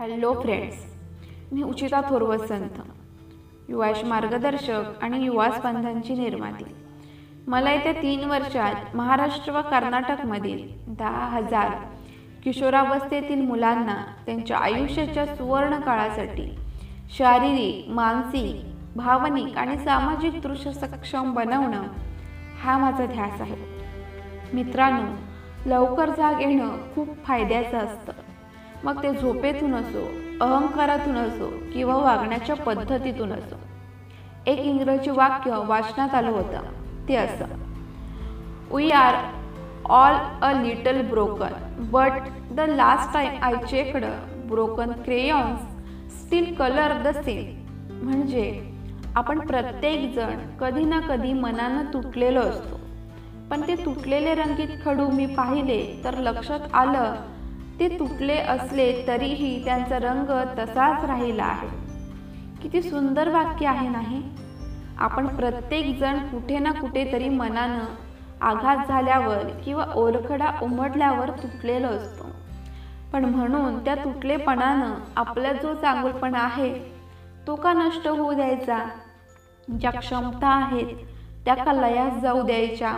Hello friends. मी उचिता थोरवसंत युवाश मार्गदर्शक आणि युवा स्पंदांची निर्माती. मला येत्या तीन वर्षात महाराष्ट्र व कर्नाटकमधील दहा हजार किशोरावस्थेतील मुलांना त्यांच्या आयुष्याच्या सुवर्ण काळासाठी शारीरिक मानसिक भावनिक आणि सामाजिक दृश्य सक्षम बनवणं हा माझा ध्यास आहे. मित्रांनो लवकर जाग येणं खूप फायद्याचं असतं. मग ते झोपेतून असो अहंकारातून असो किंवा वागण्याच्या पद्धतीतून असो. एक इंग्रजी वाक्य वाचनात आलं होतं. ते असं. We are all a little broken but the last time I checked broken crayons still colour the same म्हणजे आपण प्रत्येक जण कधी ना कधी मनानं तुटलेलो असतो. पण ते तुटलेले रंगीत खडू मी पाहिले तर लक्षात आलं ते तुटले असले तरीही त्यांचा रंग तसाच राहिला आहे. किती सुंदर वाक्य आहे नाही? आपण प्रत्येक जण कुठे ना कुठेतरी मनानं आघात झाल्यावर किंवा ओरखडा उमटल्यावर तुटलेलो असतो. पण म्हणून त्या तुटलेपणानं आपला जो चांगुलपणा आहे तो का नष्ट होऊ द्यायचा? ज्या क्षमता आहेत त्या का लयास जाऊ द्यायच्या?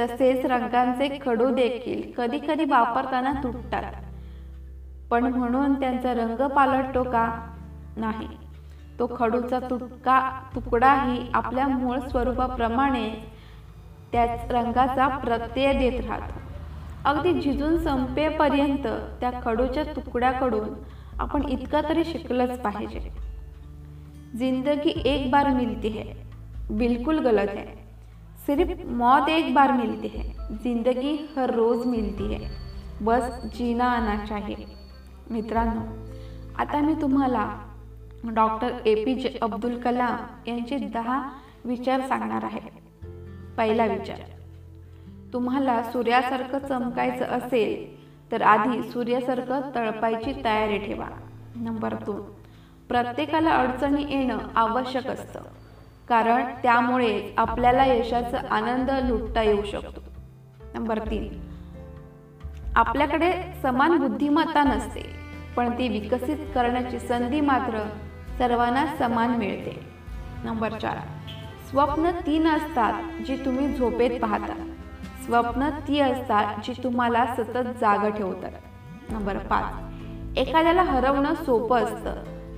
तसेच रंगांचे खडू देखील कधी कधी वापरताना तुटतात. पण म्हणून त्यांचा रंग पालटतो का नाही? तो खडूचा तुटका तुकडाही आपल्या मूळ स्वरूपाप्रमाणे त्याच रंगाचा प्रत्यय देत राहतो. अगदी झिजून संपेपर्यंत त्या खडूच्या तुकड्याकडून आपण इतका तरी शिकलंच पाहिजे. जिंदगी एक बार मिलती है बिलकुल गलत है. सिर्फ मौत एक बार मिलती है जिंदगी हर रोज मिलती है. बस जीना आना चाहिए. मित्रांनो आता मी तुम्हाला डॉक्टर ए पी जे अब्दुल कलाम यांचे दहा विचार सांगणार आहे. पहिला विचार तुम्हाला सूर्यासारखं चमकायचं असेल तर आधी सूर्यासारखं तळपायची तयारी ठेवा. नंबर दोन प्रत्येकाला अडचणी येणं आवश्यक असतं कारण त्यामुळे आपल्याला यशाचा आनंद लुटता येऊ शकतो. नंबर तीन आपल्याकडे समान बुद्धिमत्ता नसते पण ती विकसित करण्याची संधी मात्र सर्वांना समान मिळते. नंबर चार. स्वप्न तीन असतात जी तुम्ही झोपेत पाहता. स्वप्न ती असतात जी तुम्हाला सतत जाग ठेवतात. नंबर पाच. एखाद्याला हरवणं सोपं असतं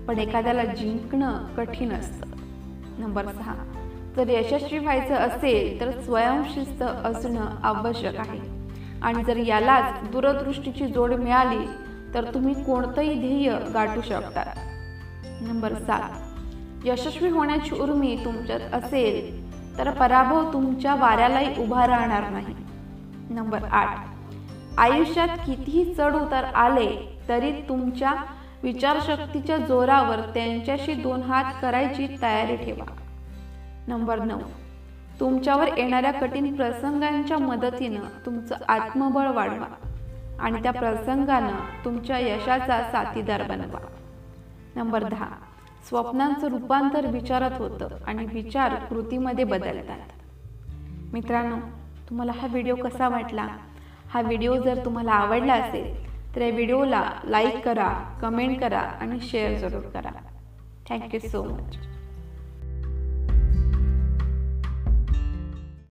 पण एखाद्याला जिंकणं कठीण असतं. नंबर सहा. जर यशस्वी व्हायचं असेल तर स्वयंशिस्त असणं आवश्यक आहे. आणि जर यालाच दूरदृष्टीची जोड मिळाली तर तुम्ही कोणतंही ध्येय गाठू शकता. नंबर सात. यशस्वी होण्याची उर्मी तुमच्यात असेल तर पराभव तुमच्या वाऱ्यालाही उभा राहणार नाही. नंबर आठ. आयुष्यात कितीही चढ उतार आले तरी तुमच्या विचारशक्तीच्या जोरावर त्यांच्याशी दोन हात करायची तयारी ठेवा. नंबर नऊ. तुमच्यावर येणाऱ्या कठीण प्रसंगांच्या मदतीनं तुमचं आत्मबळ वाढवा. आणि त्या प्रसंगानं तुमच्या यशाचा साथीदार बनवा. नंबर दहा. स्वप्नांचं रूपांतर विचारात होतं आणि विचार कृतीमध्ये बदलतात. मित्रांनो तुम्हाला हा व्हिडिओ कसा वाटला? हा व्हिडिओ जर तुम्हाला आवडला असेल तर या व्हिडिओला लाईक करा कमेंट करा आणि शेअर जरूर करा. Thank you so much.